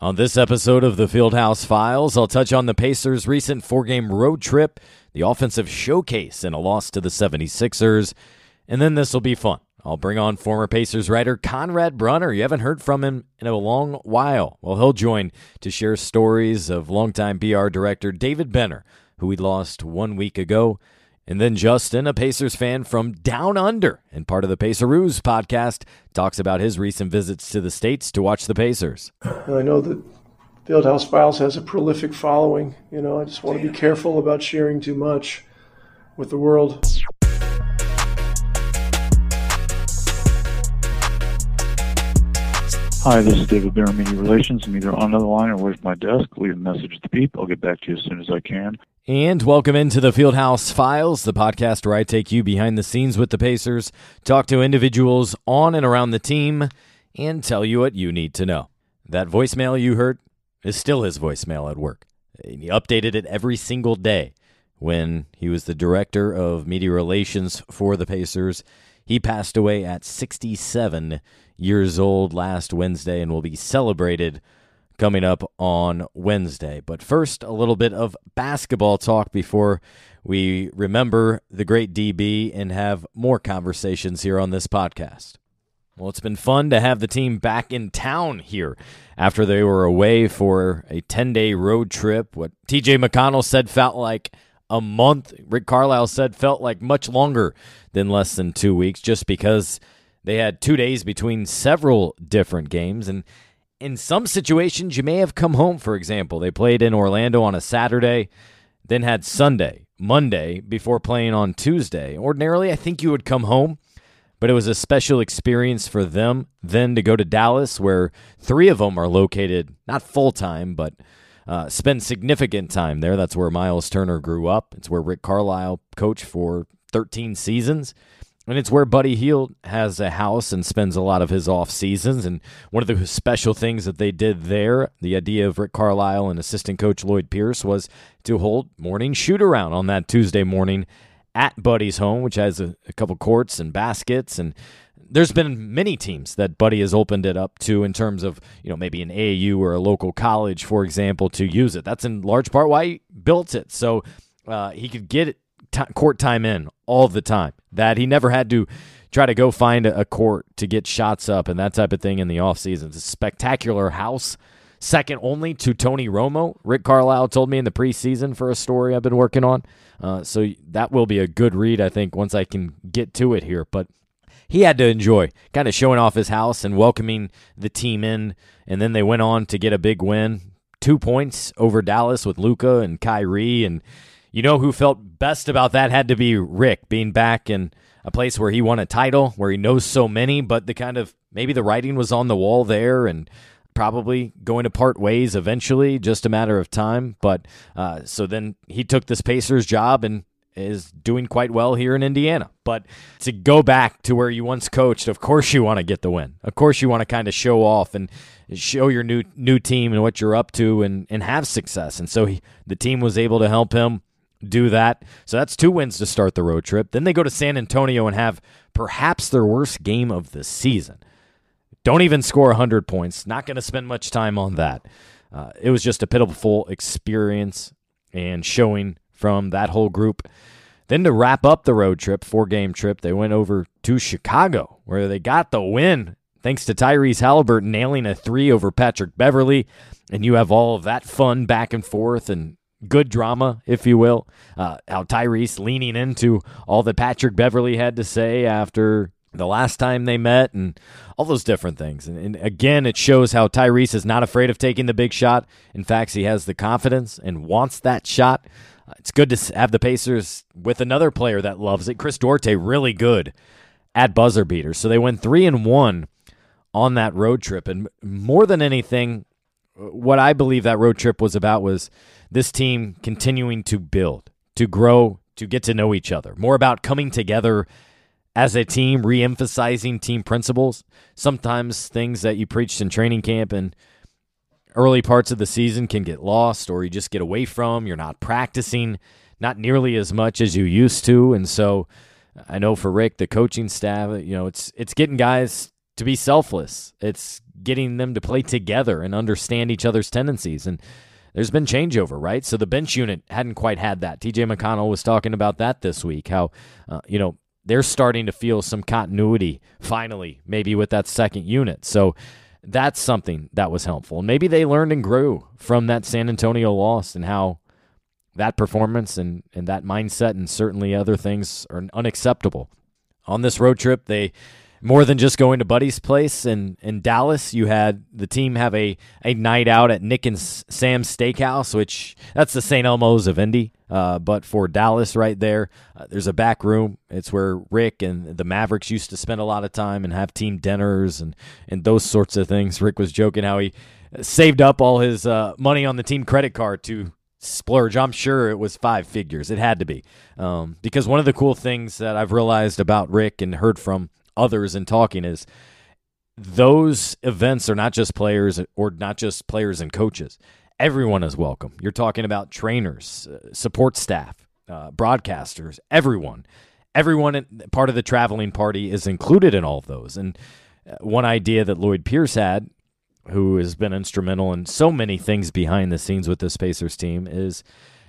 On this episode of the Fieldhouse Files, I'll touch on the Pacers' recent four game road trip, the offensive showcase, and a loss to the 76ers. And then this will be fun. I'll bring on former Pacers writer Conrad Brunner. You haven't heard from him in a long while. Well, he'll join to share stories of longtime PR director David Benner, who we lost one week ago. And then Justin, a Pacers fan from Down Under and part of the Paceroos podcast, talks about his recent visits to the States to watch the Pacers. I know that Fieldhouse Files has a prolific following. You know, I just want to be careful about sharing too much with the world. Hi, this is David Benner, Media Relations. I'm either on the line or with my desk. Leave a message at the beep. I'll get back to you as soon as I can. And welcome into the Fieldhouse Files, the podcast where I take you behind the scenes with the Pacers, talk to individuals on and around the team, and tell you what you need to know. That voicemail you heard is still his voicemail at work. He updated it every single day when he was the director of media relations for the Pacers. He passed away at 67 years old last Wednesday and will be celebrated coming up on Wednesday. But first, a little bit of basketball talk before we remember the great DB and have more conversations here on this podcast. Well, it's been fun to have the team back in town here after they were away for a 10 day road trip. What TJ McConnell said felt like a month. Rick Carlisle said felt like much longer than less than two weeks just because they had two days between several different games. And in some situations, you may have come home, for example. They played in Orlando on a Saturday, then had Sunday, Monday before playing on Tuesday. Ordinarily, I think you would come home, but it was a special experience for them then to go to Dallas, where three of them are located, not full time, but uh, spend significant time there. That's where Miles Turner grew up. It's where Rick Carlisle coached for 13 seasons. And it's where Buddy Hield has a house and spends a lot of his off seasons. And one of the special things that they did there, the idea of Rick Carlisle and assistant coach Lloyd Pierce, was to hold morning shoot around on that Tuesday morning at Buddy's home, which has a, a couple courts and baskets. And there's been many teams that Buddy has opened it up to in terms of, you know, maybe an AAU or a local college, for example, to use it. That's in large part why he built it. So uh, he could get t- court time in all the time. That he never had to try to go find a, court to get shots up and that type of thing in the offseason. It's a spectacular house, second only to Tony Romo. Rick Carlisle told me in the preseason for a story I've been working on. Uh, so that will be a good read, I think, once I can get to it here. But he had to enjoy kind of showing off his house and welcoming the team in. And then they went on to get a big win. Two points over Dallas with Luka and Kyrie. And you know who felt best about that had to be Rick being back in a place where he won a title, where he knows so many, but the kind of maybe the writing was on the wall there and probably going to part ways eventually, just a matter of time. But uh, so then he took this Pacers job and is doing quite well here in Indiana. But to go back to where you once coached, of course you want to get the win. Of course you want to kind of show off and show your new new team and what you're up to and, and have success. And so he, the team was able to help him do that. So that's two wins to start the road trip. Then they go to San Antonio and have perhaps their worst game of the season. Don't even score 100 points. Not going to spend much time on that. Uh, it was just a pitiful experience and showing from that whole group. Then to wrap up the road trip, four game trip, they went over to Chicago where they got the win thanks to Tyrese Haliburton nailing a three over Patrick Beverley. And you have all of that fun back and forth and good drama, if you will. Uh, how Tyrese leaning into all that Patrick Beverley had to say after the last time they met and all those different things. And, and, again, it shows how Tyrese is not afraid of taking the big shot. In fact, he has the confidence and wants that shot. Uh, it's good to have the Pacers with another player that loves it. Chris Duarte, really good at buzzer beaters. So they went three and one on that road trip. And more than anything, what I believe that road trip was about was this team continuing to build, to grow, to get to know each other. More about coming together as a team, reemphasizing team principles. Sometimes things that you preached in training camp and early parts of the season can get lost or you just get away from. You're not practicing not nearly as much as you used to. And so I know for Rick, the coaching staff, you know, it's it's getting guys to be selfless. It's getting them to play together and understand each other's tendencies. And there's been changeover, right? So the bench unit hadn't quite had that. TJ McConnell was talking about that this week, how, uh, you know, they're starting to feel some continuity finally, maybe with that second unit. So that's something that was helpful. And maybe they learned and grew from that San Antonio loss and how that performance and, and that mindset and certainly other things are unacceptable. On this road trip, they more than just going to Buddy's place in, in Dallas. You had the team have a, a night out at Nick and Sam's Steakhouse, which that's the St. Elmo's of Indy, uh, but for Dallas right there, uh, there's a back room. It's where Rick and the Mavericks used to spend a lot of time and have team dinners and, and those sorts of things. Rick was joking how he saved up all his uh, money on the team credit card to splurge. I'm sure it was five figures. It had to be. Um, because one of the cool things that I've realized about Rick and heard from others in talking is those events are not just players or not just players and coaches. Everyone is welcome. You're talking about trainers, uh, support staff, uh, broadcasters, everyone. Everyone part of the traveling party is included in all of those. And uh, one idea that Lloyd Pierce had, who has been instrumental in so many things behind the scenes with the Pacers team, is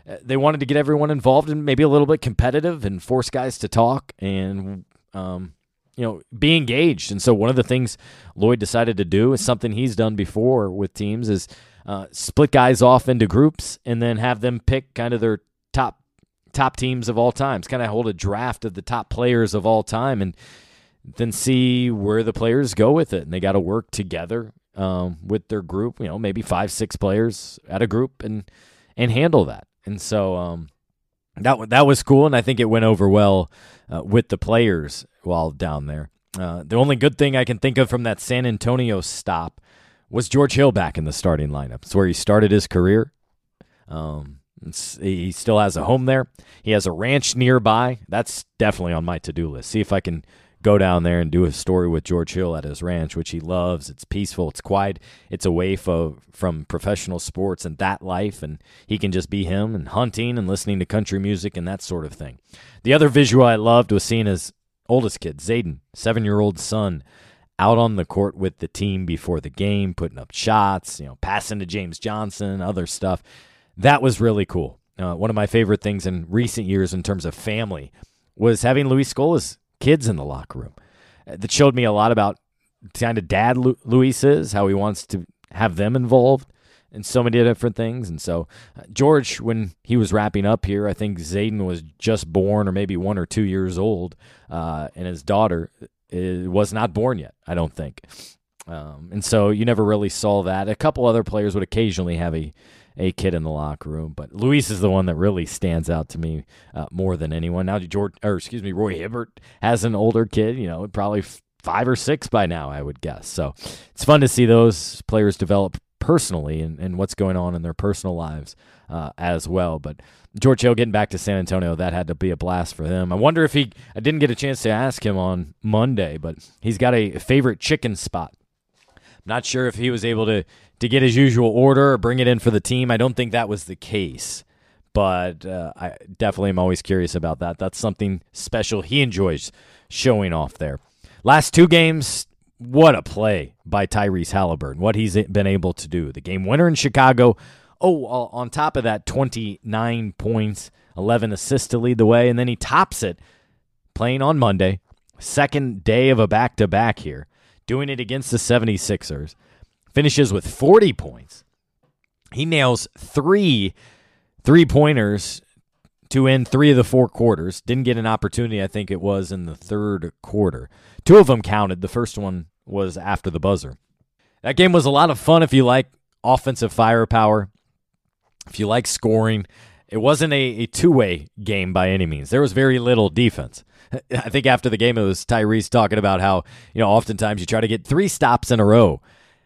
uh, they wanted to get everyone involved and maybe a little bit competitive and force guys to talk and um, you know, be engaged. And so one of the things Lloyd decided to do is something he's done before with teams is uh, split guys off into groups and then have them pick kind of their top top teams of all times. Kind of hold a draft of the top players of all time and then see where the players go with it. And they got to work together um, with their group. You know, maybe five six players at a group and and handle that. And so um, that that was cool, and I think it went over well uh, with the players while down there. Uh, the only good thing I can think of from that San Antonio stop was George Hill back in the starting lineup. It's where he started his career. Um, he still has a home there. He has a ranch nearby. That's definitely on my to do list. See if I can go down there and do a story with George Hill at his ranch, which he loves. It's peaceful, it's quiet, it's away fo- from professional sports and that life, and he can just be him and hunting and listening to country music and that sort of thing. The other visual I loved was seeing his oldest kid, Zayden, seven year old son, out on the court with the team before the game, putting up shots, you know, passing to James Johnson, other stuff. That was really cool. Uh, one of my favorite things in recent years in terms of family was having Luis Scola's kids in the locker room. Uh, that showed me a lot about kind of dad Luis is, how he wants to have them involved in so many different things. And so, uh, George, when he was wrapping up here, I think Zayden was just born or maybe one or two years old, uh, and his daughter uh, was not born yet, I don't think. Um, and so you never really saw that. A couple other players would occasionally have a a kid in the locker room. But Luis is the one that really stands out to me uh, more than anyone. Now, George, or excuse me, Roy Hibbert has an older kid. You know, probably five or six by now, I would guess. So it's fun to see those players develop personally and, and what's going on in their personal lives uh, as well. But George Hill getting back to San Antonio, that had to be a blast for them. I wonder if he, I didn't get a chance to ask him on Monday, but he's got a favorite chicken spot. Not sure if he was able to to get his usual order or bring it in for the team. I don't think that was the case, but uh, I definitely am always curious about that. That's something special he enjoys showing off there. Last two games, what a play by Tyrese Haliburton, what he's been able to do. The game winner in Chicago. Oh, on top of that, 29 points, 11 assists to lead the way, and then he tops it playing on Monday, second day of a back to back here, doing it against the 76ers finishes with 40 points. He nails three three pointers to end three of the four quarters. Didn't get an opportunity, I think it was in the third quarter. Two of them counted. The first one was after the buzzer. That game was a lot of fun if you like offensive firepower, if you like scoring. It wasn't a, a two way game by any means. There was very little defense. I think after the game, it was Tyrese talking about how, you know, oftentimes you try to get three stops in a row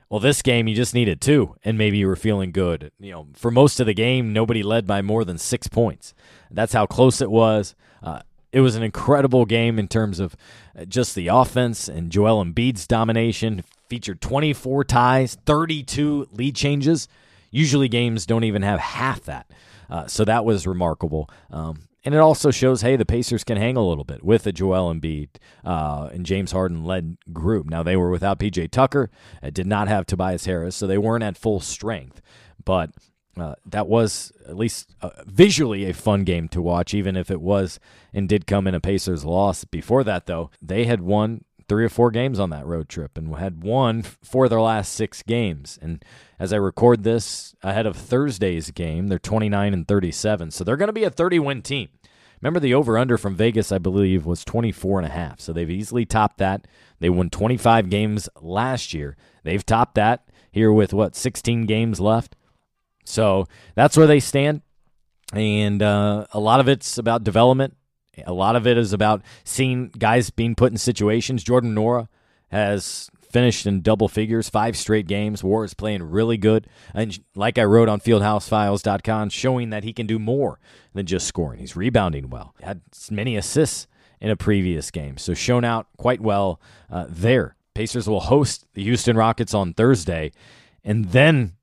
well, this game you just needed two, and maybe you were feeling good. You know, for most of the game, nobody led by more than six points. That's how close it was. Uh, it was an incredible game in terms of uh, just the offense and Joel Embiid's domination. Featured 24 ties, 32 lead changes. Usually games don't even have half that. Uh, so that was remarkable. Um, and it also shows, hey, the Pacers can hang a little bit with a Joel Embiid uh, and James Harden led group. Now they were without PJ Tucker, did not have Tobias Harris, so they weren't at full strength. But uh, that was at least uh, visually a fun game to watch, even if it was and did come in a Pacers loss. Before that, though, they had won three or four games on that road trip and had won for their last six games. And as I record this ahead of Thursday's game, they're 29 and 37. So they're going to be a 30 win team. Remember the over under from Vegas, I believe, was 24 and a half. So they've easily topped that. They won 25 games last year. They've topped that here with what, 16 games left? So that's where they stand. And uh, a lot of it's about development. A lot of it is about seeing guys being put in situations. Jordan Nwora has finished in double figures, five straight games. War is playing really good. And like I wrote on fieldhousefiles.com, showing that he can do more than just scoring. He's rebounding well, had many assists in a previous game. So shown out quite well uh, there. Pacers will host the Houston Rockets on Thursday and then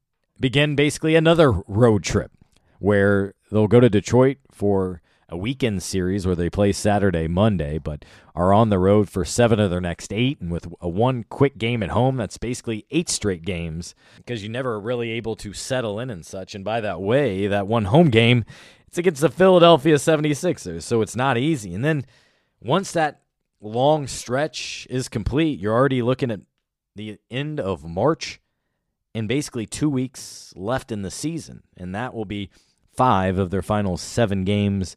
begin basically another road trip where they'll go to Detroit for a weekend series where they play Saturday, Monday, but are on the road for seven of their next eight. And with a one quick game at home, that's basically eight straight games because you're never really able to settle in and such. And by that way, that one home game, it's against the Philadelphia 76ers. So it's not easy. And then once that long stretch is complete, you're already looking at the end of March and basically two weeks left in the season. And that will be five of their final seven games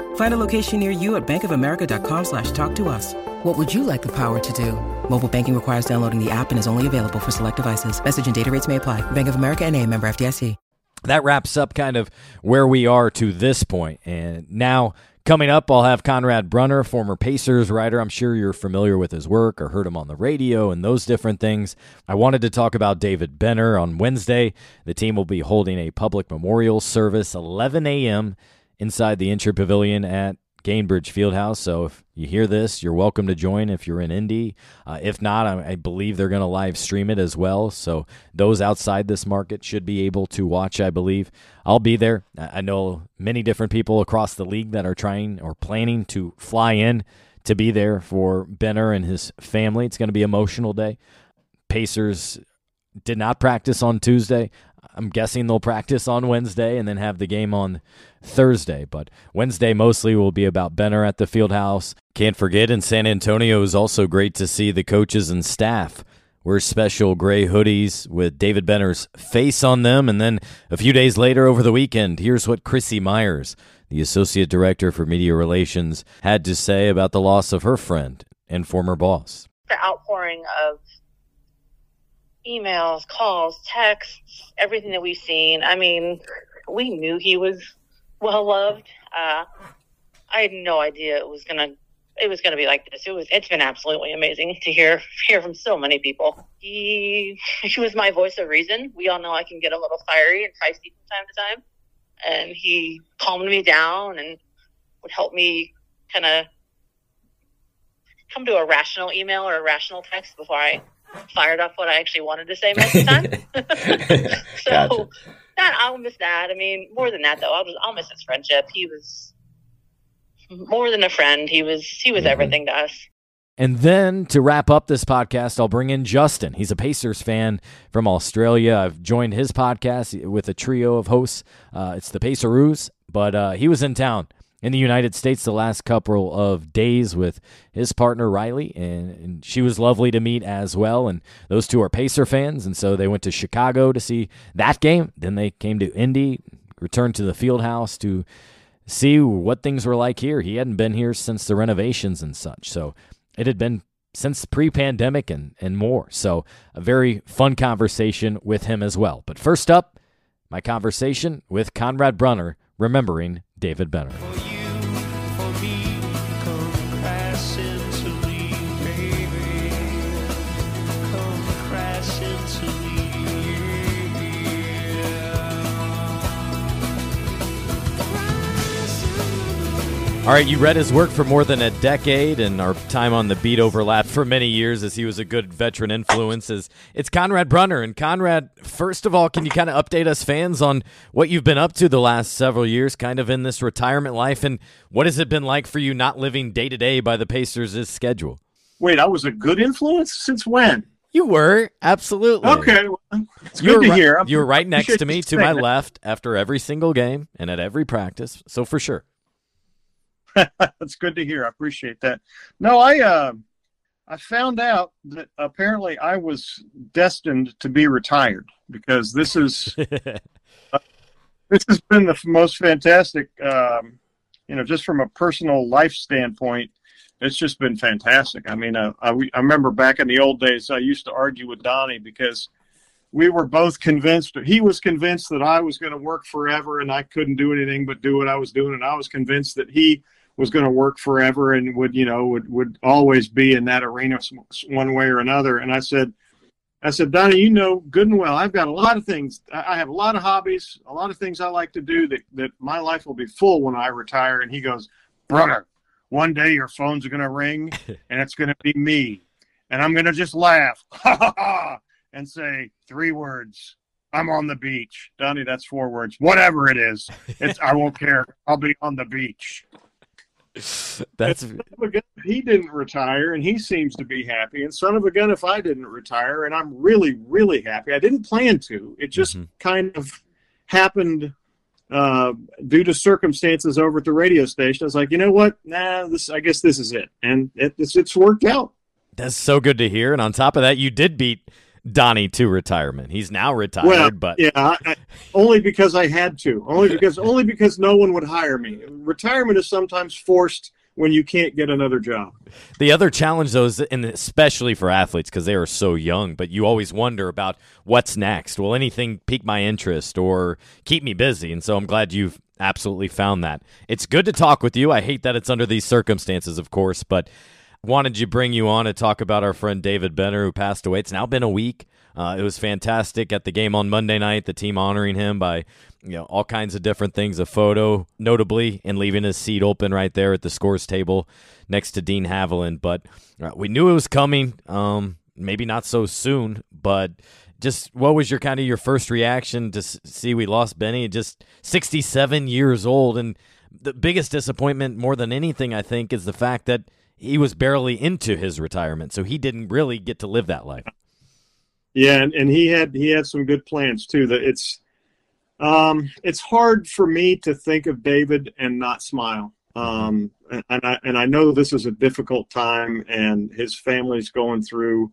Find a location near you at bankofamerica.com slash talk to us. What would you like the power to do? Mobile banking requires downloading the app and is only available for select devices. Message and data rates may apply. Bank of America and a member FDIC. That wraps up kind of where we are to this point. And now coming up, I'll have Conrad Brunner, former Pacers writer. I'm sure you're familiar with his work or heard him on the radio and those different things. I wanted to talk about David Benner on Wednesday. The team will be holding a public memorial service 11 a.m inside the Incher Pavilion at Gainbridge Fieldhouse. So if you hear this, you're welcome to join if you're in Indy. Uh, if not, I, I believe they're going to live stream it as well. So those outside this market should be able to watch, I believe. I'll be there. I know many different people across the league that are trying or planning to fly in to be there for Benner and his family. It's going to be emotional day. Pacers did not practice on Tuesday. I'm guessing they'll practice on Wednesday and then have the game on Thursday. But Wednesday mostly will be about Benner at the field house. Can't forget in San Antonio is also great to see the coaches and staff wear special gray hoodies with David Benner's face on them. And then a few days later over the weekend, here's what Krissy Myers, the Associate Director for Media Relations, had to say about the loss of her friend and former boss. The outpouring of emails, calls, texts, everything that we've seen. I mean, we knew he was well loved. Uh, I had no idea it was gonna it was gonna be like this. It was it's been absolutely amazing to hear hear from so many people. He he was my voice of reason. We all know I can get a little fiery and feisty from time to time. And he calmed me down and would help me kind of come to a rational email or a rational text before I fired off what I actually wanted to say most of the time. so gotcha. that I'll miss that. I mean, more than that though, I'll just I'll miss his friendship. He was more than a friend. He was he was mm-hmm. everything to us. And then to wrap up this podcast, I'll bring in Justin. He's a Pacers fan from Australia. I've joined his podcast with a trio of hosts. Uh, it's the Paceroos, but uh, he was in town in the United States the last couple of days with his partner Riley, and, and, she was lovely to meet as well. And those two are Pacer fans, and so they went to Chicago to see that game. Then they came to Indy, returned to the field house to see what things were like here. He hadn't been here since the renovations and such, so it had been since pre-pandemic and, and more. So a very fun conversation with him as well. But first up, my conversation with Conrad Brunner, remembering David Benner. All right, you read his work for more than a decade, and our time on the beat overlapped for many years as he was a good veteran influence. It's Conrad Brunner. And Conrad, first of all, can you kind of update us fans on what you've been up to the last several years, kind of in this retirement life, and what has it been like for you not living day to day by the Pacers' schedule? Wait, I was a good influence since when? You were absolutely okay. Well, it's you good to right, hear. I'm you were right next to me, to my left, after every single game and at every practice. So for sure. That's good to hear. I appreciate that. No, I uh, I found out that apparently I was destined to be retired because this is uh, this has been the most fantastic. Um, you know, just from a personal life standpoint, it's just been fantastic. I mean, uh, I, I remember back in the old days, I used to argue with Donnie because we were both convinced he was convinced that I was going to work forever and I couldn't do anything but do what I was doing and I was convinced that he was going to work forever and would you know would would always be in that arena one way or another and I said I said Donnie you know good and well I've got a lot of things I have a lot of hobbies a lot of things I like to do that that my life will be full when I retire and he goes brother one day your phone's going to ring and it's going to be me and I'm going to just laugh and say three words. I'm on the beach. Donnie, that's four words. Whatever it is, it's I won't care. I'll be on the beach. That's he didn't retire and he seems to be happy. And son of a gun if I didn't retire and I'm really, really happy. I didn't plan to. It just mm-hmm. kind of happened uh, due to circumstances over at the radio station. I was like, you know what? Nah, this I guess this is it. And it, it's it's worked out. That's so good to hear. And on top of that, you did beat Donnie to retirement. He's now retired, well, but yeah, I, only because I had to. Only because only because no one would hire me. Retirement is sometimes forced when you can't get another job. The other challenge, though, is and especially for athletes because they are so young, but you always wonder about what's next. Will anything pique my interest or keep me busy? And so I'm glad you've absolutely found that. It's good to talk with you. I hate that it's under these circumstances, of course, but wanted to bring you on to talk about our friend David Benner, who passed away. It's now been a week. Uh, it was fantastic at the game on Monday night. The team honoring him by you know all kinds of different things. A photo, notably, and leaving his seat open right there at the scores table next to Dean Haviland. But uh, we knew it was coming. Um, maybe not so soon, but just what was your kind of your first reaction to see we lost Benny? Just 67 years old, and the biggest disappointment, more than anything, I think, is the fact that he was barely into his retirement, so he didn't really get to live that life. Yeah, and, and he had he had some good plans too. That it's um, it's hard for me to think of David and not smile. Um, and, I and I know this is a difficult time, and his family's going through,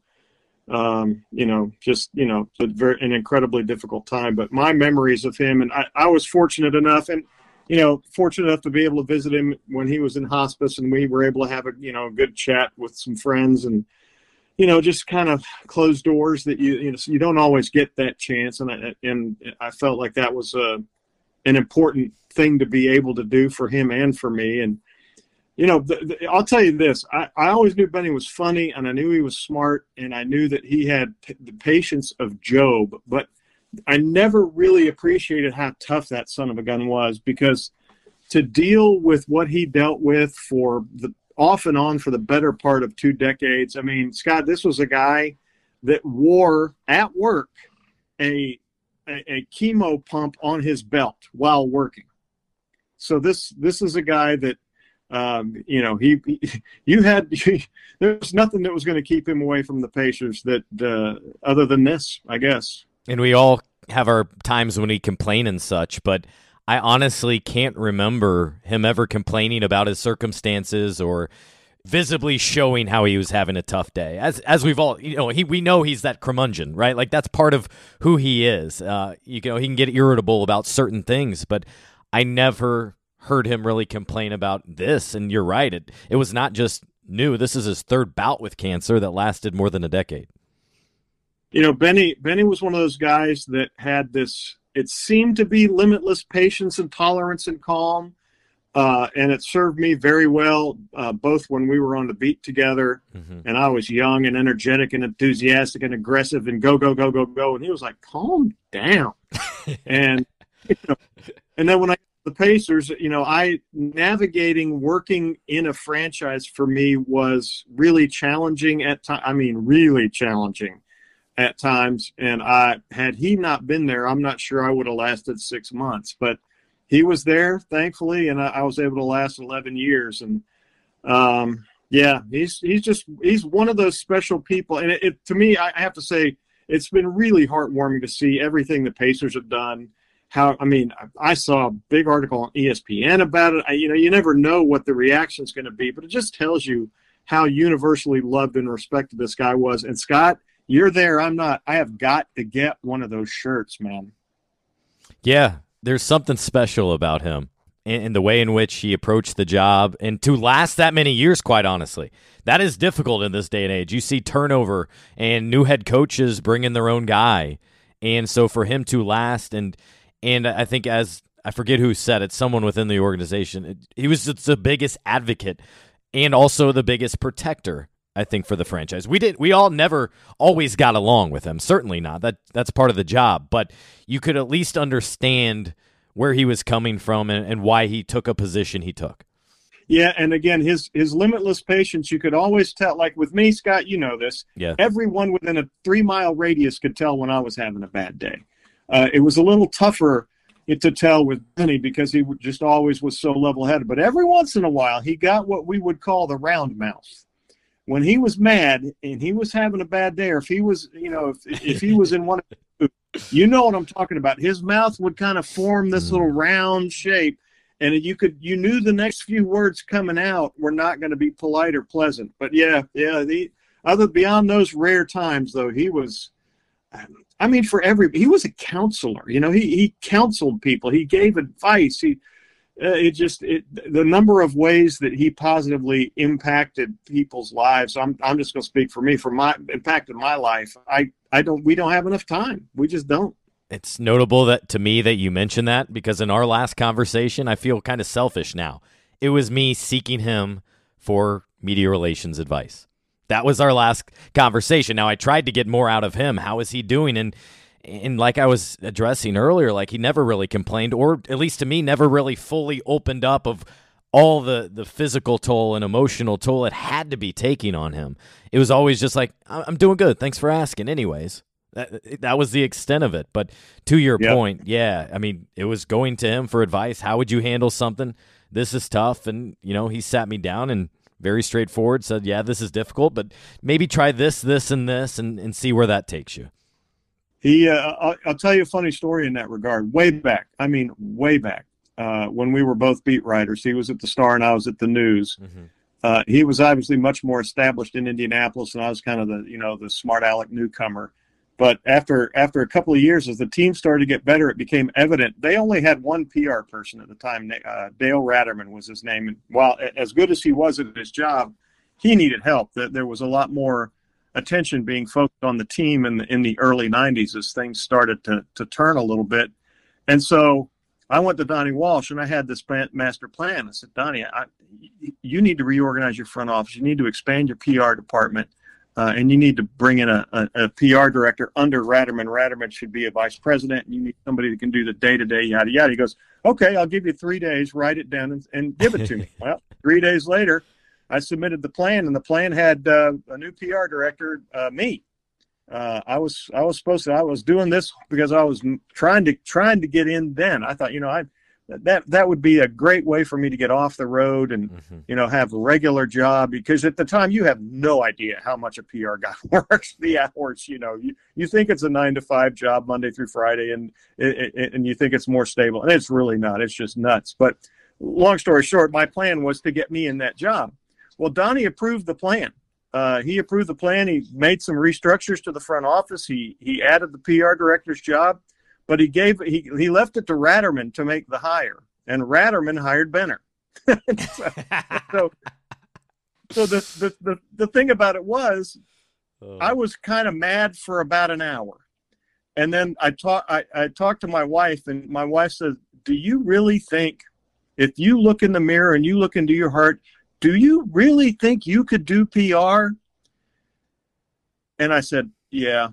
um, you know, just you know, very, an incredibly difficult time. But my memories of him, and I, I was fortunate enough, and you know, fortunate enough to be able to visit him when he was in hospice, and we were able to have a you know good chat with some friends, and you know, just kind of closed doors that you you know you don't always get that chance, and I, and I felt like that was a an important thing to be able to do for him and for me, and you know, the, the, I'll tell you this: I, I always knew Benny was funny, and I knew he was smart, and I knew that he had p- the patience of Job, but I never really appreciated how tough that son of a gun was because to deal with what he dealt with for the off and on for the better part of two decades. I mean, Scott, this was a guy that wore at work a a, a chemo pump on his belt while working. So this this is a guy that um, you know he, he you had there's nothing that was going to keep him away from the Pacers that uh, other than this, I guess. And we all have our times when we complain and such, but I honestly can't remember him ever complaining about his circumstances or visibly showing how he was having a tough day. As as we've all you know, he we know he's that curmudgeon, right? Like that's part of who he is. Uh, you know, he can get irritable about certain things, but I never heard him really complain about this. And you're right, it it was not just new. This is his third bout with cancer that lasted more than a decade you know, Benny Benny was one of those guys that had this. It seemed to be limitless patience and tolerance and calm, uh, and it served me very well. Uh, both when we were on the beat together, mm-hmm. and I was young and energetic and enthusiastic and aggressive and go go go go go, and he was like, "Calm down," and you know, and then when I the Pacers, you know, I navigating working in a franchise for me was really challenging at time. I mean, really challenging at times. And I had he not been there, I'm not sure I would have lasted six months. But he was there, thankfully, and I, I was able to last 11 years. And um, yeah, he's he's just he's one of those special people. And it, it to me, I have to say, it's been really heartwarming to see everything the Pacers have done how I mean, I saw a big article on ESPN about it. I, you know, you never know what the reaction is going to be, but it just tells you how universally loved and respected this guy was. And Scott, you're there. I'm not. I have got to get one of those shirts, man. Yeah, there's something special about him in, the way in which he approached the job and to last that many years, quite honestly. That is difficult in this day and age. You see turnover and new head coaches bring in their own guy. And so for him to last and and I think as I forget who said it, someone within the organization, he was the biggest advocate and also the biggest protector. I think for the franchise, we did. We all never always got along with him. Certainly not. That that's part of the job. But you could at least understand where he was coming from and, and why he took a position he took. Yeah, and again, his his limitless patience. You could always tell. Like with me, Scott, you know this. Yeah. Everyone within a three mile radius could tell when I was having a bad day. Uh, it was a little tougher to tell with Benny because he just always was so level headed. But every once in a while, he got what we would call the round mouth. When he was mad and he was having a bad day, or if he was, you know, if, if he was in one of, you know what I'm talking about. His mouth would kind of form this mm-hmm. little round shape, and you could, you knew the next few words coming out were not going to be polite or pleasant. But yeah, yeah, the other beyond those rare times though, he was I mean, for every he was a counselor. You know, he he counseled people. He gave advice. He Uh, it just it, the number of ways that he positively impacted people's lives. I'm I'm just going to speak for me. For my impacted my life. I I don't. We don't have enough time. We just don't. It's notable that to me that you mentioned that because in our last conversation, I feel kind of selfish now. It was me seeking him for media relations advice. That was our last conversation. Now I tried to get more out of him. How is he doing? And and like I was addressing earlier, like he never really complained, or at least to me, never really fully opened up of all the the physical toll and emotional toll it had to be taking on him. It was always just like, I'm doing good. Thanks for asking. Anyways, that that was the extent of it. But to your yep. point, yeah, I mean, it was going to him for advice. How would you handle something? This is tough, and you know, he sat me down and very straightforward. Said, yeah, this is difficult, but maybe try this, this, and this, and, and see where that takes you. He, uh, I'll, I'll, tell you a funny story in that regard. Way back, I mean, way back, uh, when we were both beat writers, he was at the Star and I was at the News. Mm-hmm. Uh, he was obviously much more established in Indianapolis, and I was kind of the, you know, the smart aleck newcomer. But after after a couple of years, as the team started to get better, it became evident they only had one PR person at the time. Uh, Dale Ratterman was his name, and while as good as he was at his job, he needed help. That there was a lot more attention being focused on the team in the in the early '90s as things started to to turn a little bit, and so I went to Donnie Walsh and I had this master plan. I said, Donnie, I, you need to reorganize your front office. You need to expand your PR department uh, and you need to bring in a, a, a, PR director under Ratterman. Ratterman should be a vice president. And you need somebody that can do the day to day, yada, yada. He goes, okay, I'll give you three days, write it down and, and give it to me. well, three days later, I submitted the plan, and the plan had uh, a new PR director, uh, me. Uh, I was I was supposed to I was doing this because I was trying to trying to get in then. I thought, you know, I that that would be a great way for me to get off the road and mm-hmm. you know have a regular job because at the time you have no idea how much a PR guy works the hours you know you, you think it's a 9 to 5 job Monday through Friday and it, it, and you think it's more stable and it's really not it's just nuts but long story short my plan was to get me in that job well Donnie approved the plan uh, he approved the plan he made some restructures to the front office he he added the PR director's job but he gave he he left it to Ratterman to make the hire, and Ratterman hired Benner. so, so, so the, the the the thing about it was, oh. I was kind of mad for about an hour, and then I talked I, I talked to my wife, and my wife said, "Do you really think, if you look in the mirror and you look into your heart, do you really think you could do PR?" And I said, "Yeah,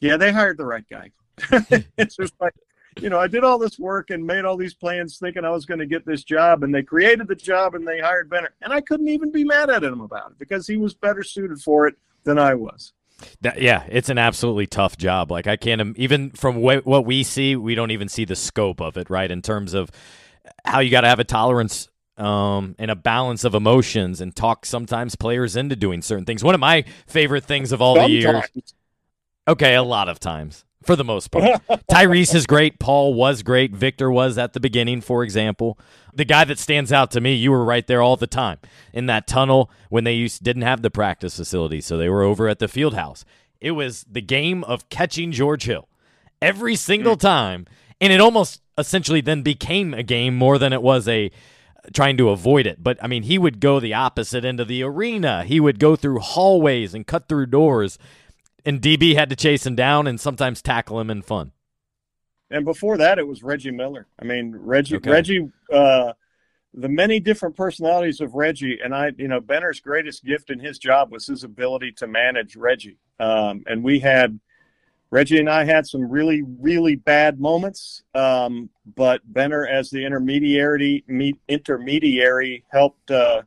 yeah, they hired the right guy." it's just like you know, I did all this work and made all these plans thinking I was going to get this job, and they created the job and they hired Benner, and I couldn't even be mad at him about it because he was better suited for it than I was. That, yeah, it's an absolutely tough job. Like I can't even from what, what we see, we don't even see the scope of it, right? In terms of how you got to have a tolerance um, and a balance of emotions and talk sometimes players into doing certain things. One of my favorite things of all Sometimes. the years. Okay, a lot of times for the most part. Tyrese is great. Paul was great. Victor was at the beginning, for example. The guy that stands out to me, you were right there all the time in that tunnel when they used didn't have the practice facility, so they were over at the field house. It was the game of catching George Hill every single time, and it almost essentially then became a game more than it was a trying to avoid it. But I mean, he would go the opposite end of the arena. He would go through hallways and cut through doors and DB had to chase him down and sometimes tackle him in fun. And before that, it was Reggie Miller. I mean, Reggie, Okay. Reggie, uh, the many different personalities of Reggie, and I, you know, Benner's greatest gift in his job was his ability to manage Reggie. Um, and we had Reggie and I had some really, really bad moments, um, but Benner, as the intermediary, me, intermediary, helped uh,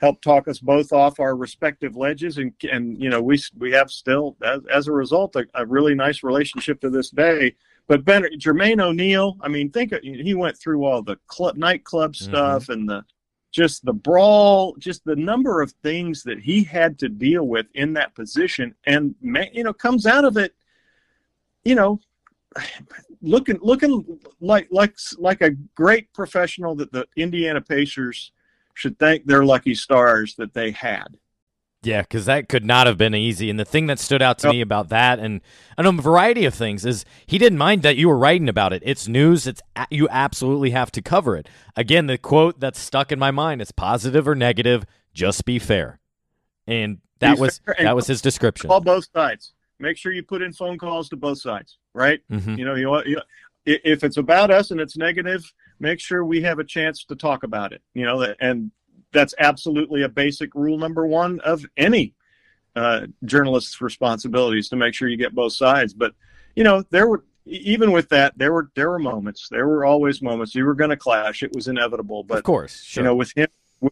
helped talk us both off our respective ledges, and and you know we we have still as, as a result a, a really nice relationship to this day. But Benner, Jermaine O'Neal, I mean, think of- he went through all the club nightclub stuff and the just the brawl, just the number of things that he had to deal with in that position, and you know comes out of it, you know, looking looking like like like a great professional that the Indiana Pacers should thank their lucky stars that they had. Yeah, because that could not have been easy. And the thing that stood out to me about that, and and a variety of things, is he didn't mind that you were writing about it. It's news. It's you absolutely have to cover it. Again, the quote that's stuck in my mind is positive or negative, just be fair. And that Be was that was his description. Call both sides. Make sure you put in phone calls to both sides, right? Mhm. You know, you, you if it's about us and it's negative, make sure we have a chance to talk about it. You know, and that's absolutely a basic rule number one of any uh, journalist's responsibilities to make sure you get both sides. But you know, there were even with that, there were there were moments. There were always moments. You were going to clash. It was inevitable. But of course, sure. you know, with him,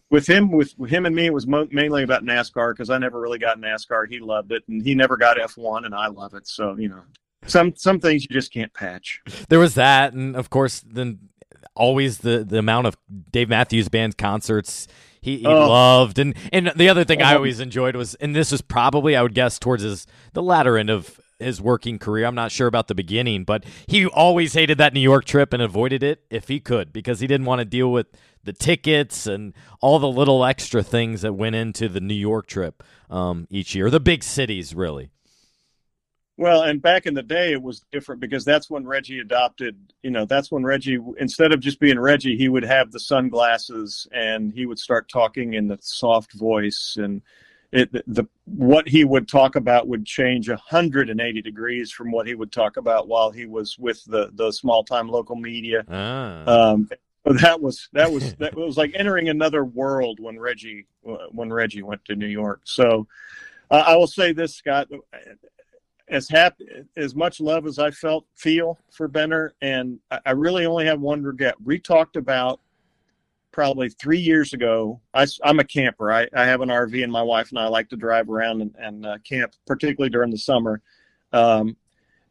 with him, with him and me, it was mo- mainly about NASCAR because I never really got NASCAR. He loved it, and he never got F1, and I love it. So you know, some some things you just can't patch. there was that, and of course, then always the the amount of Dave Matthews Band concerts he, he Oh. loved, and and the other thing I Oh. always enjoyed was, and this was probably I would guess towards his the latter end of his working career. I'm not sure about the beginning, but he always hated that New York trip and avoided it if he could because he didn't want to deal with the tickets and all the little extra things that went into the New York trip um, each year, the big cities really. Well, and back in the day, it was different because that's when Reggie adopted. You know, that's when Reggie, instead of just being Reggie, he would have the sunglasses and he would start talking in the soft voice, and it the what he would talk about would change 180 degrees from what he would talk about while he was with the the small time local media. Ah. Um, that was that was that was like entering another world when Reggie when Reggie went to New York. So uh, I will say this, Scott, as happy as much love as I felt feel for Benner, and I, I really only have one regret. We talked about probably three years ago. I, am a camper. I, I have an RV, and my wife and I like to drive around and, and uh, camp, particularly during the summer. Um,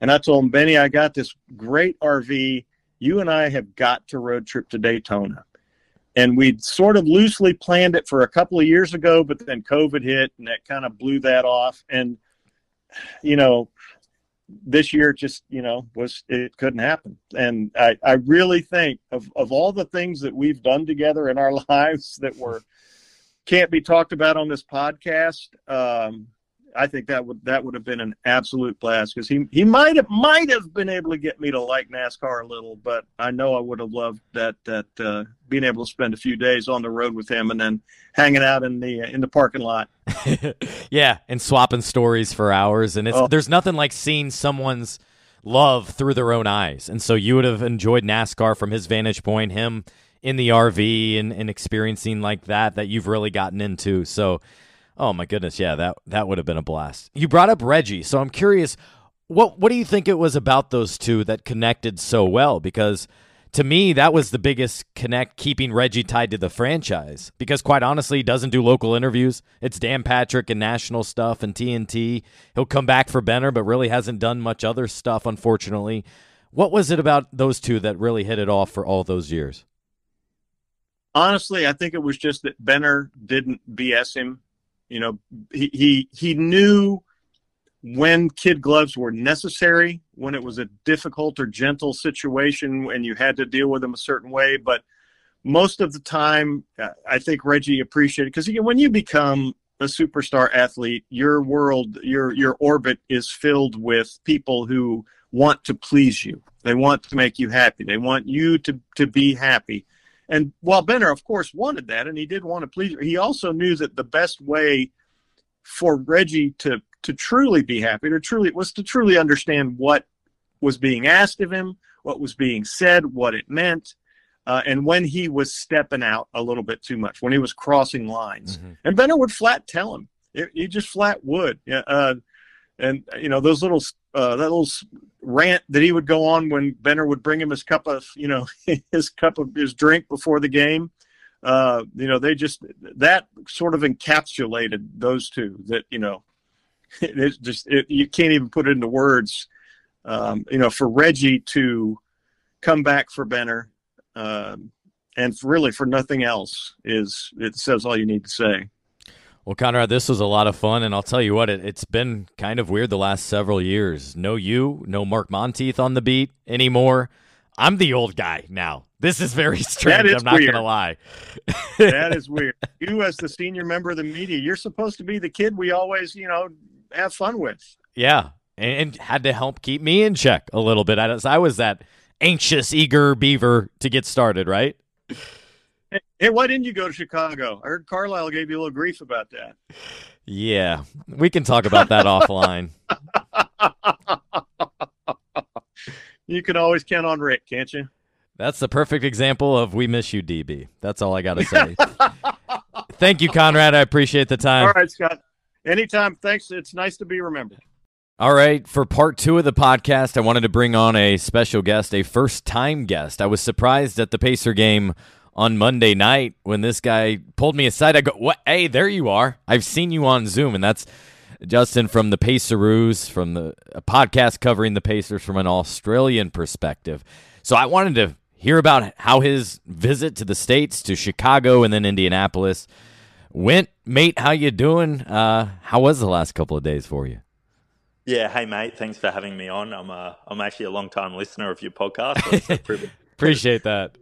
and I told him, Benny, I got this great RV. You and I have got to road trip to Daytona. And we'd sort of loosely planned it for a couple of years ago, but then COVID hit and that kind of blew that off. And, you know, this year just, you know, was it couldn't happen. And I, I really think of, of all the things that we've done together in our lives that were can't be talked about on this podcast. Um, I think that would that would have been an absolute blast because he he might have might have been able to get me to like NASCAR a little, but I know I would have loved that that uh, being able to spend a few days on the road with him and then hanging out in the in the parking lot. yeah, and swapping stories for hours, and it's Oh. there's nothing like seeing someone's love through their own eyes. And so you would have enjoyed NASCAR from his vantage point, him in the RV and, and experiencing like that that you've really gotten into. So, oh my goodness, yeah, that that would have been a blast. You brought up Reggie, so I'm curious. What What do you think it was about those two that connected so well? Because to me, that was the biggest connect keeping Reggie tied to the franchise. Because quite honestly, he doesn't do local interviews. It's Dan Patrick and national stuff and TNT. He'll come back for Benner, but really hasn't done much other stuff, unfortunately. What was it about those two that really hit it off for all those years? Honestly, I think it was just that Benner didn't BS him. You know, he he, knew when kid gloves were necessary, when it was a difficult or gentle situation and you had to deal with them a certain way. But most of the time, I think Reggie appreciated because when you become a superstar athlete, your world, your your orbit is filled with people who want to please you. They want to make you happy. They want you to to be happy. And while Benner, of course, wanted that, and he did want to please, he also knew that the best way for Reggie to to truly be happy, to truly was to truly understand what was being asked of him, what was being said, what it meant, uh, and when he was stepping out a little bit too much, when he was crossing lines. Mm-hmm. And Benner would flat tell him. He just flat would. Yeah, uh, and you know those little uh, that little rant that he would go on when Benner would bring him his cup of you know his cup of his drink before the game. Uh, you know they just that sort of encapsulated those two. That you know it's just it, you can't even put it into words. Um, you know, for Reggie to come back for Benner, um, and for really for nothing else, is it says all you need to say. Well, Conrad, this was a lot of fun, and I'll tell you what, it, has been kind of weird the last several years. No you, no Mark Monteith on the beat anymore. I'm the old guy now. This is very strange. Is I'm not going to lie. that is weird. You, as the senior member of the media, you're supposed to be the kid we always, you know, have fun with. Yeah, and had to help keep me in check a little bit. I was that anxious, eager beaver to get started, right? Hey, why didn't you go to Chicago? I heard Carlisle gave you a little grief about that. Yeah, we can talk about that offline. You can always count on Rick, can't you? That's the perfect example of we miss you, DB. That's all I got to say. Thank you, Conrad. I appreciate the time. All right, Scott. Anytime. Thanks. It's nice to be remembered. All right, for part two of the podcast, I wanted to bring on a special guest, a first time guest. I was surprised at the Pacer game on Monday night when this guy pulled me aside. I go, "What? Hey, there you are! I've seen you on Zoom." And that's Justin from the Paceroos, from the podcast covering the Pacers from an Australian perspective. So I wanted to hear about how his visit to the states, to Chicago, and then Indianapolis went. Mate, how you doing? Uh, how was the last couple of days for you? Yeah, hey mate, thanks for having me on. I'm a, I'm actually a long time listener of your podcast. So Appreciate that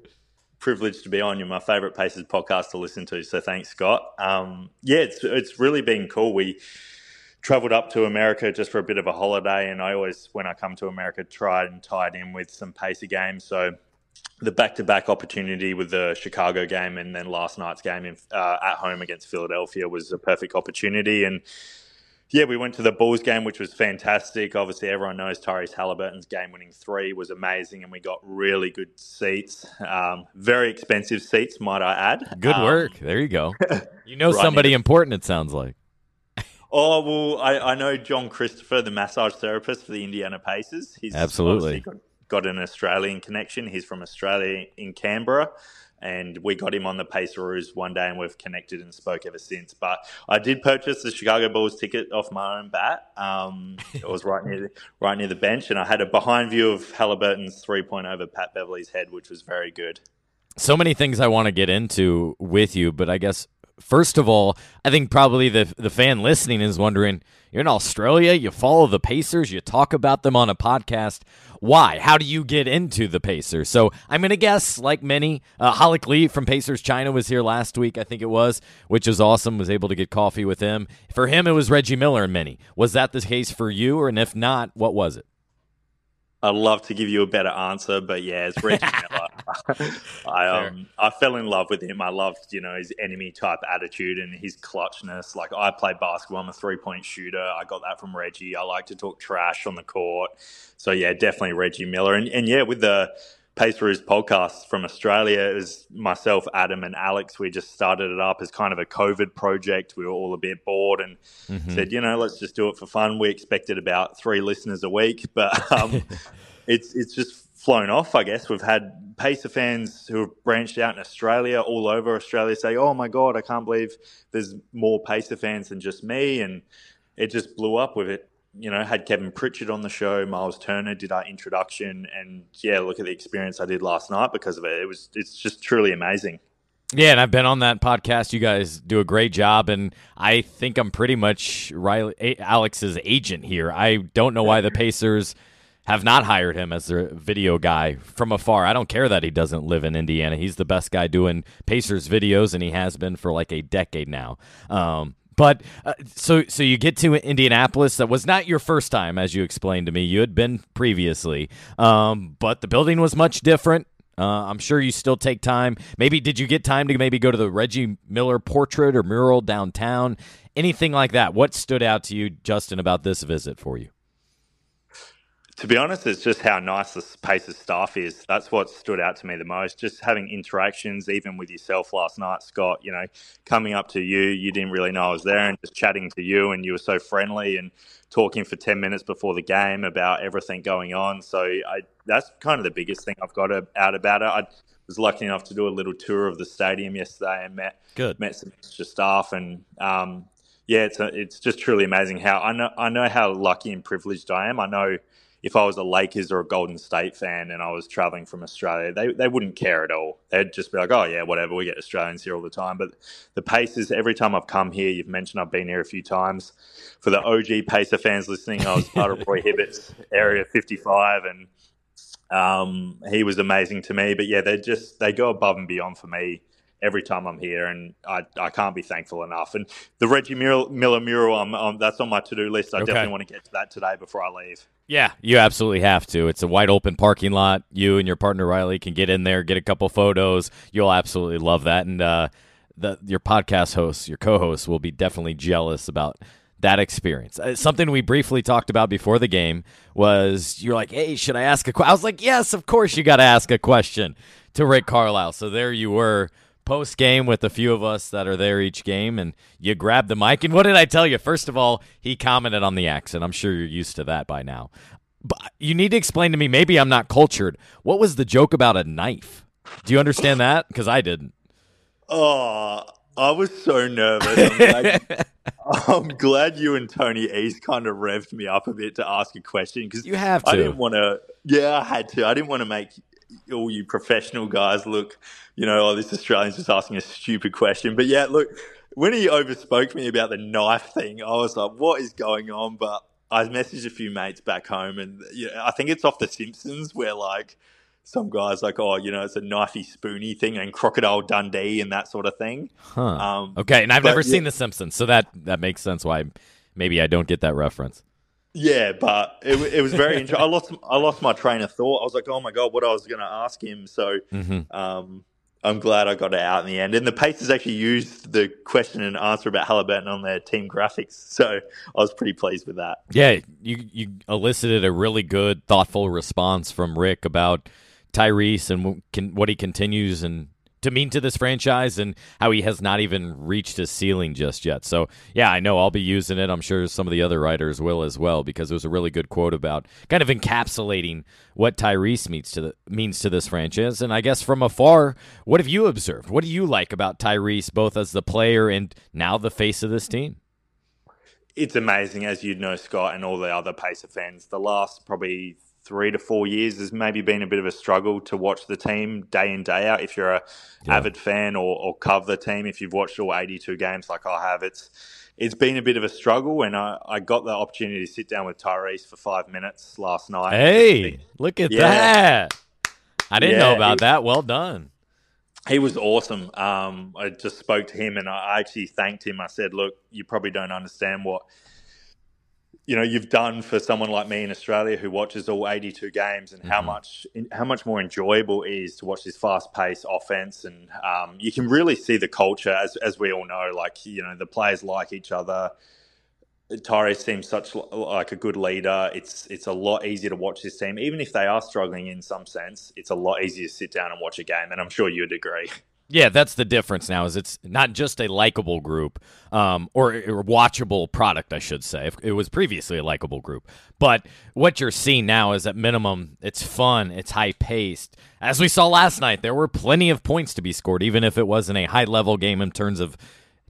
privileged to be on. You're my favorite Pacers podcast to listen to. So thanks, Scott. Um, yeah, it's it's really been cool. We traveled up to America just for a bit of a holiday, and I always, when I come to America, try and tie it in with some Pacer games. So the back-to-back opportunity with the Chicago game and then last night's game in, uh, at home against Philadelphia was a perfect opportunity and yeah, we went to the Bulls game, which was fantastic. Obviously, everyone knows Tyrese Haliburton's game-winning three was amazing, and we got really good seats, um, very expensive seats, might I add. Good um, work. There you go. You know right somebody important. It sounds like. Oh well, I, I, know John Christopher, the massage therapist for the Indiana Pacers. He's absolutely got, got an Australian connection. He's from Australia in Canberra and we got him on the Paceroos one day, and we've connected and spoke ever since. But I did purchase the Chicago Bulls ticket off my own bat. Um, it was right near right near the bench, and I had a behind view of Haliburton's three point over Pat Beverley's head, which was very good. So many things I want to get into with you, but I guess first of all, I think probably the the fan listening is wondering, you're in Australia, you follow the Pacers, you talk about them on a podcast. Why? How do you get into the Pacers? So I'm going to guess, like many, uh, Halleck Lee from Pacers China was here last week, I think it was, which is awesome. Was able to get coffee with him. For him, it was Reggie Miller and many. Was that the case for you? Or, and if not, what was it? I'd love to give you a better answer, but yeah, it's Reggie Miller. I um I fell in love with him. I loved you know his enemy type attitude and his clutchness. Like I played basketball, I'm a three point shooter. I got that from Reggie. I like to talk trash on the court. So yeah, definitely Reggie Miller. And and yeah, with the Paceroos podcast from Australia. It was myself, Adam, and Alex. We just started it up as kind of a COVID project. We were all a bit bored and mm-hmm. said, you know, let's just do it for fun. We expected about three listeners a week, but um, it's it's just flown off. I guess we've had Pacer fans who have branched out in Australia, all over Australia, say, "Oh my god, I can't believe there's more Pacer fans than just me," and it just blew up with it you know, had Kevin Pritchard on the show, Miles Turner did our introduction, and yeah, look at the experience I did last night because of it. It was it's just truly amazing. Yeah, and I've been on that podcast. You guys do a great job, and I think I'm pretty much Riley, Alex's agent here. I don't know why the Pacers have not hired him as their video guy from afar. I don't care that he doesn't live in Indiana. He's the best guy doing Pacers videos, and he has been for like a decade now. Um, but uh, so so you get to Indianapolis. That was not your first time, as you explained to me. You had been previously, um, but the building was much different. Uh, I'm sure you still take time. Maybe did you get time to maybe go to the Reggie Miller portrait or mural downtown? Anything like that? What stood out to you, Justin, about this visit for you? To be honest, it's just how nice the Pacers staff is. That's what stood out to me the most. Just having interactions, even with yourself last night, Scott. You know, coming up to you, you didn't really know I was there, and just chatting to you, and you were so friendly and talking for ten minutes before the game about everything going on. So I, that's kind of the biggest thing I've got out about it. I was lucky enough to do a little tour of the stadium yesterday and met Good. met some extra staff and. Um, yeah, it's a, it's just truly amazing how I know I know how lucky and privileged I am. I know if I was a Lakers or a Golden State fan and I was traveling from Australia, they, they wouldn't care at all. They'd just be like, oh, yeah, whatever. We get Australians here all the time. But the Pacers, every time I've come here, you've mentioned I've been here a few times. For the OG Pacer fans listening, I was part of Roy Hibbert's Area 55 and um, he was amazing to me. But yeah, they just, they go above and beyond for me every time I'm here, and I, I can't be thankful enough. And the Reggie Miller, Miller mural, I'm, I'm, that's on my to do list. I okay. definitely want to get to that today before I leave. Yeah, you absolutely have to. It's a wide open parking lot. You and your partner Riley can get in there, get a couple photos. You'll absolutely love that, and uh, the your podcast hosts, your co-hosts, will be definitely jealous about that experience. Uh, something we briefly talked about before the game was you're like, "Hey, should I ask a question?" I was like, "Yes, of course you got to ask a question to Rick Carlisle." So there you were post game with a few of us that are there each game, and you grab the mic. And what did I tell you? First of all, he commented on the accent. I'm sure you're used to that by now. But you need to explain to me. Maybe I'm not cultured. What was the joke about a knife? Do you understand that? Because I didn't. Oh, I was so nervous. I'm glad, I'm glad, you and Tony East kind of revved me up a bit to ask a question because you have to. I didn't want to. Yeah, I had to. I didn't want to make all you professional guys look, you know, oh, this Australian's just asking a stupid question. But yeah, look, when he overspoke me about the knife thing, I was like, what is going on? But I messaged a few mates back home, and you know, I think it's off The Simpsons where like some guys like, oh, you know, it's a knifey spoony thing, and Crocodile Dundee and that sort of thing. Huh. Um, okay, and I've but, never yeah. seen The Simpsons, so that that makes sense why maybe I don't get that reference. Yeah, but it, it was very interesting. I lost I lost my train of thought. I was like, oh my god, what I was going to ask him. So mm-hmm. um, I'm glad I got it out in the end. And the Pacers actually used the question and answer about Haliburton on their team graphics, so I was pretty pleased with that. Yeah, you you elicited a really good, thoughtful response from Rick about Tyrese and what he continues and to mean to this franchise and how he has not even reached his ceiling just yet. So, yeah, I know I'll be using it. I'm sure some of the other writers will as well because it was a really good quote about kind of encapsulating what Tyrese means to the means to this franchise. And I guess from afar, what have you observed? What do you like about Tyrese both as the player and now the face of this team? It's amazing, as you know, Scott, and all the other Pacer fans. The last probably three to four years has maybe been a bit of a struggle to watch the team day in day out. If you're a yeah. avid fan or, or cover the team, if you've watched all 82 games like I have, it's it's been a bit of a struggle. And I, I got the opportunity to sit down with Tyrese for five minutes last night. Hey, look at yeah. that! I didn't yeah, know about that. Well done. He was awesome. Um, I just spoke to him and I actually thanked him. I said, "Look, you probably don't understand what." You know you've done for someone like me in Australia who watches all 82 games and mm-hmm. how much how much more enjoyable it is to watch this fast paced offense and um, you can really see the culture as as we all know like you know the players like each other Tyrese seems such like a good leader. It's it's a lot easier to watch this team, even if they are struggling in some sense. It's a lot easier to sit down and watch a game, and I'm sure you'd agree. Yeah, that's the difference now. Is it's not just a likable group, um, or a watchable product, I should say. It was previously a likable group, but what you're seeing now is at minimum, it's fun, it's high paced. As we saw last night, there were plenty of points to be scored, even if it wasn't a high level game in terms of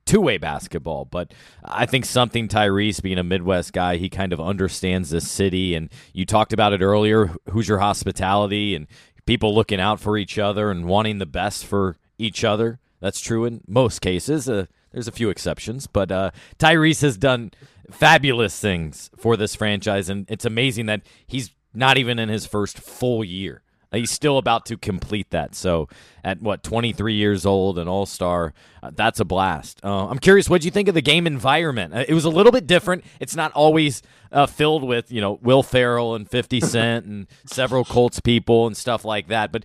two way basketball. But I think something Tyrese, being a Midwest guy, he kind of understands this city. And you talked about it earlier Hoosier hospitality and people looking out for each other and wanting the best for each other. That's true in most cases. Uh, there's a few exceptions, but uh, Tyrese has done fabulous things for this franchise, and it's amazing that he's not even in his first full year. He's still about to complete that. So, at what 23 years old, an All Star, uh, that's a blast. Uh, I'm curious, what do you think of the game environment? Uh, it was a little bit different. It's not always uh, filled with you know Will Ferrell and 50 Cent and several Colts people and stuff like that. But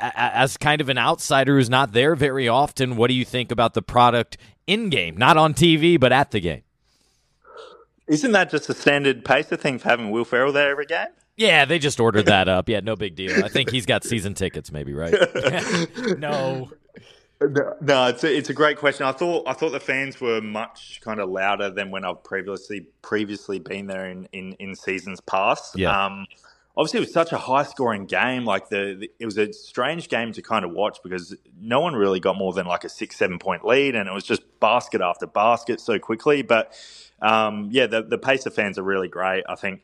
as kind of an outsider who's not there very often, what do you think about the product in game, not on TV, but at the game? Isn't that just a standard pacer thing for having Will Ferrell there every game? Yeah, they just ordered that up. Yeah, no big deal. I think he's got season tickets, maybe, right? no. No, it's a, it's a great question. I thought I thought the fans were much kind of louder than when I've previously previously been there in, in, in seasons past. Yeah. Um, obviously it was such a high scoring game. Like the, the, it was a strange game to kind of watch because no one really got more than like a six seven point lead, and it was just basket after basket so quickly. But um, yeah, the the Pacer fans are really great. I think.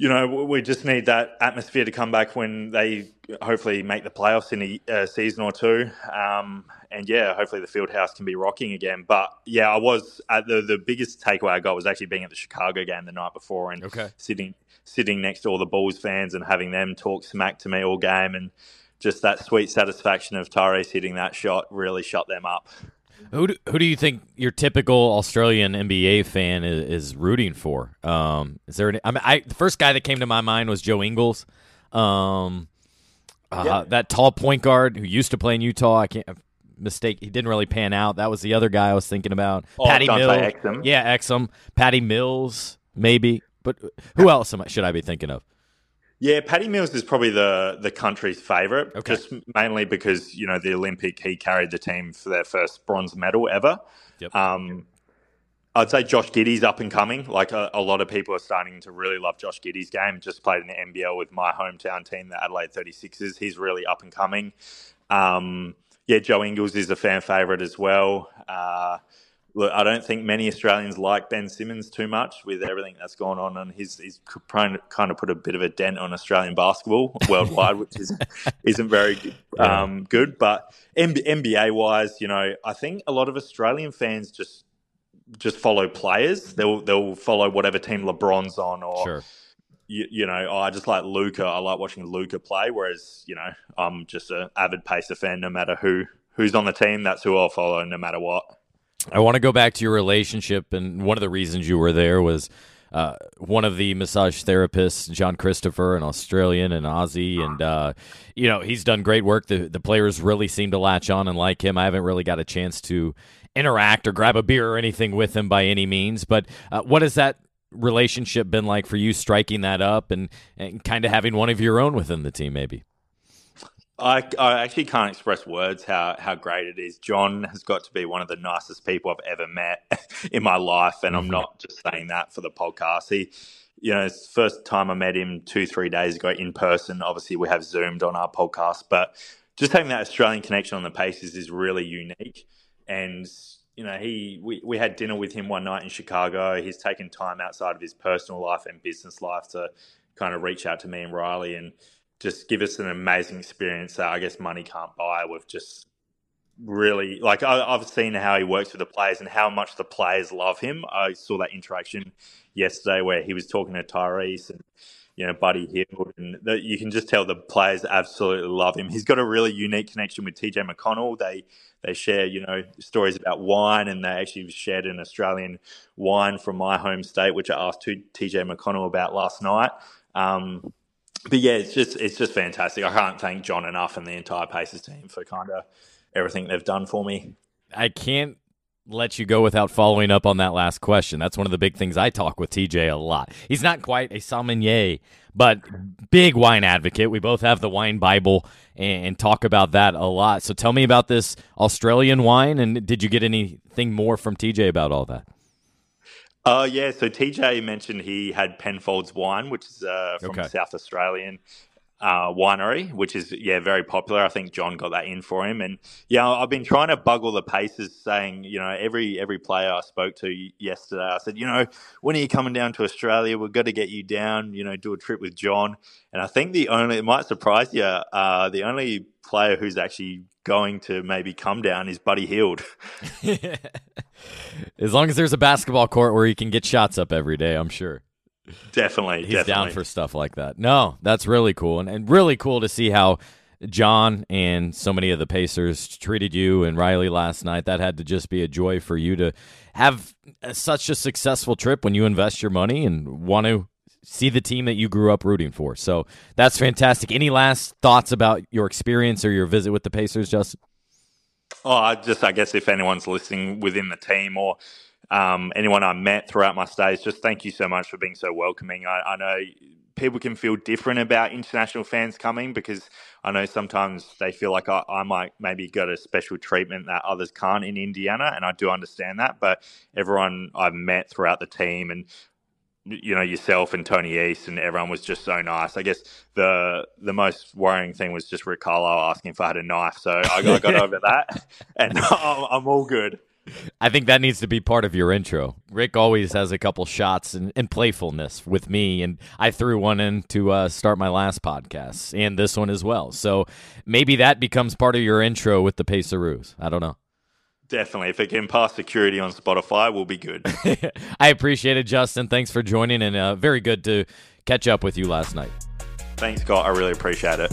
You know, we just need that atmosphere to come back when they hopefully make the playoffs in a, a season or two. Um, and yeah, hopefully the field house can be rocking again. But yeah, I was at the the biggest takeaway I got was actually being at the Chicago game the night before and okay. sitting sitting next to all the Bulls fans and having them talk smack to me all game, and just that sweet satisfaction of Tyrese hitting that shot really shut them up. Who do, who do you think your typical Australian NBA fan is, is rooting for? Um, is there? Any, I mean, I, the first guy that came to my mind was Joe Ingles, um, uh, yeah. that tall point guard who used to play in Utah. I can't mistake. He didn't really pan out. That was the other guy I was thinking about. Oh, Patty Mills. Exum. Yeah, Exum. Patty Mills, maybe. But who else I, should I be thinking of? Yeah, Patty Mills is probably the the country's favourite, okay. just mainly because you know the Olympic he carried the team for their first bronze medal ever. Yep. Um, I'd say Josh Giddey's up and coming. Like a, a, lot of people are starting to really love Josh Giddey's game. Just played in the NBL with my hometown team, the Adelaide 36ers. He's really up and coming. Um, yeah, Joe Ingles is a fan favourite as well. Uh, look, I don't think many Australians like Ben Simmons too much with everything that's gone on, and he's he's trying to kind of put a bit of a dent on Australian basketball worldwide, which is isn't very um, good. But NBA wise, you know, I think a lot of Australian fans just just follow players. They'll they'll follow whatever team LeBron's on, or sure. you, you know, oh, I just like Luka. I like watching Luka play. Whereas you know, I'm just an avid Pacer fan. No matter who who's on the team, that's who I'll follow, no matter what. I want to go back to your relationship, and one of the reasons you were there was uh, one of the massage therapists, John Christopher, an Australian and Aussie, and uh, you know he's done great work. The the players really seem to latch on and like him. I haven't really got a chance to interact or grab a beer or anything with him by any means, but uh, what has that relationship been like for you? Striking that up and and kind of having one of your own within the team, maybe. I, I actually can't express words how, how great it is. John has got to be one of the nicest people I've ever met in my life, and I'm mm-hmm. not just saying that for the podcast. He, you know, it's the first time I met him two, three days ago in person. Obviously, we have zoomed on our podcast, but just having that Australian connection on the Pacers is really unique. And you know, he we, we had dinner with him one night in Chicago. He's taken time outside of his personal life and business life to kind of reach out to me and Riley and just give us an amazing experience that I guess money can't buy with just really like I, have seen how he works with the players and how much the players love him. I saw that interaction yesterday where he was talking to Tyrese and you know Buddy Hield, and the, you can just tell the players absolutely love him. He's got a really unique connection with TJ McConnell. They they share you know stories about wine, and they actually shared an Australian wine from my home state, which I asked TJ McConnell about last night. Um, but yeah, it's just it's just fantastic. I can't thank John enough and the entire Pacers team for kind of everything they've done for me. I can't let you go without following up on that last question. That's one of the big things I talk with TJ a lot. He's not quite a sommelier, but big wine advocate. We both have the wine Bible and, talk about that a lot. So tell me about this Australian wine, and did you get anything more from TJ about all that? Uh, yeah, so TJ mentioned he had Penfolds wine, which is uh, from okay. South Australian uh, winery, which is yeah very popular. I think John got that in for him, and yeah, I've been trying to buggle the paces, saying you know every every player I spoke to yesterday, I said you know when are you coming down to Australia? We've got to get you down, you know, do a trip with John. And I think the only it might surprise you, uh, the only player who's actually going to maybe come down is Buddy Hield. as long as there's a basketball court where he can get shots up every day, I'm sure. Definitely. He's definitely. down for stuff like that. No, that's really cool. And, and really cool to see how John and so many of the Pacers treated you and Riley last night. That had to just be a joy for you to have such a successful trip when you invest your money and want to see the team that you grew up rooting for. So that's fantastic. Any last thoughts about your experience or your visit with the Pacers, Justin? Oh, I just I guess if anyone's listening within the team or um, anyone I met throughout my stays, just thank you so much for being so welcoming. I, I know people can feel different about international fans coming because I know sometimes they feel like I, I, might maybe get a special treatment that others can't in Indiana, and I do understand that. But everyone I've met throughout the team and you know yourself and Tony East and everyone was just so nice. I guess the the most worrying thing was just Rick Carlisle asking if I had a knife, so I, I got over that, and I'm, I'm all good. I think that needs to be part of your intro. Rick always has a couple shots and, and playfulness with me, and I threw one in to uh, start my last podcast and this one as well. So maybe that becomes part of your intro with the Paceroos. I don't know. Definitely. If it can pass security on Spotify, we'll be good. I appreciate it, Justin. Thanks for joining, and uh, very good to catch up with you last night. Thanks, Scott. I really appreciate it.